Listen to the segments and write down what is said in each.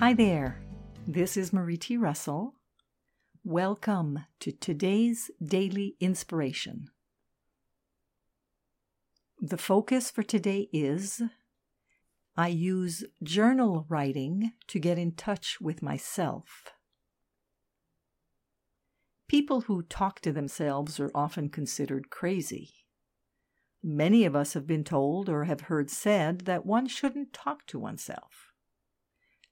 Hi there. This is Marie T. Russell. Welcome to today's daily inspiration. The focus for today is I use journal writing to get in touch with myself. People who talk to themselves are often considered crazy. Many of us have been told or have heard said that one shouldn't talk to oneself.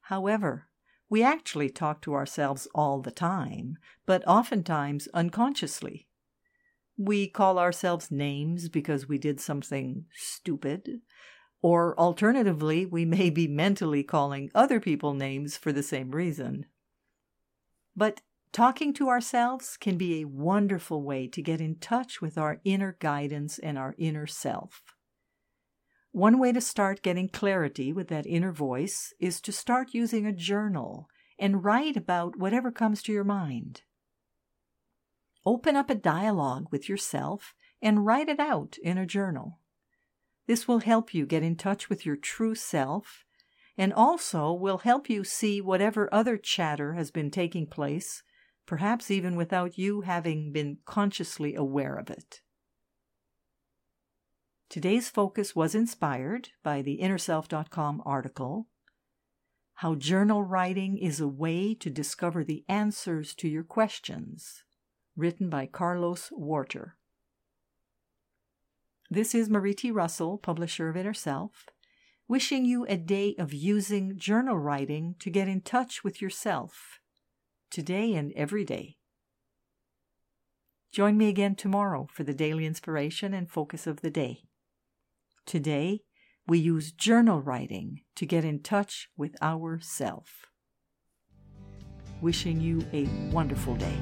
However, we actually talk to ourselves all the time, but oftentimes unconsciously. We call ourselves names because we did something stupid, or alternatively, we may be mentally calling other people names for the same reason. But talking to ourselves can be a wonderful way to get in touch with our inner guidance and our inner self. One way to start getting clarity with that inner voice is to start using a journal and write about whatever comes to your mind. Open up a dialogue with yourself and write it out in a journal. This will help you get in touch with your true self and also will help you see whatever other chatter has been taking place, perhaps even without you having been consciously aware of it. Today's focus was inspired by the InnerSelf.com article How Journal Writing is a Way to Discover the Answers to Your Questions, written by Carlos Warter. This is Marie T. Russell, publisher of Inner Self, wishing you a day of using journal writing to get in touch with yourself, today and every day. Join me again tomorrow for the daily inspiration and focus of the day. Today, we use journal writing to get in touch with our self. Wishing you a wonderful day.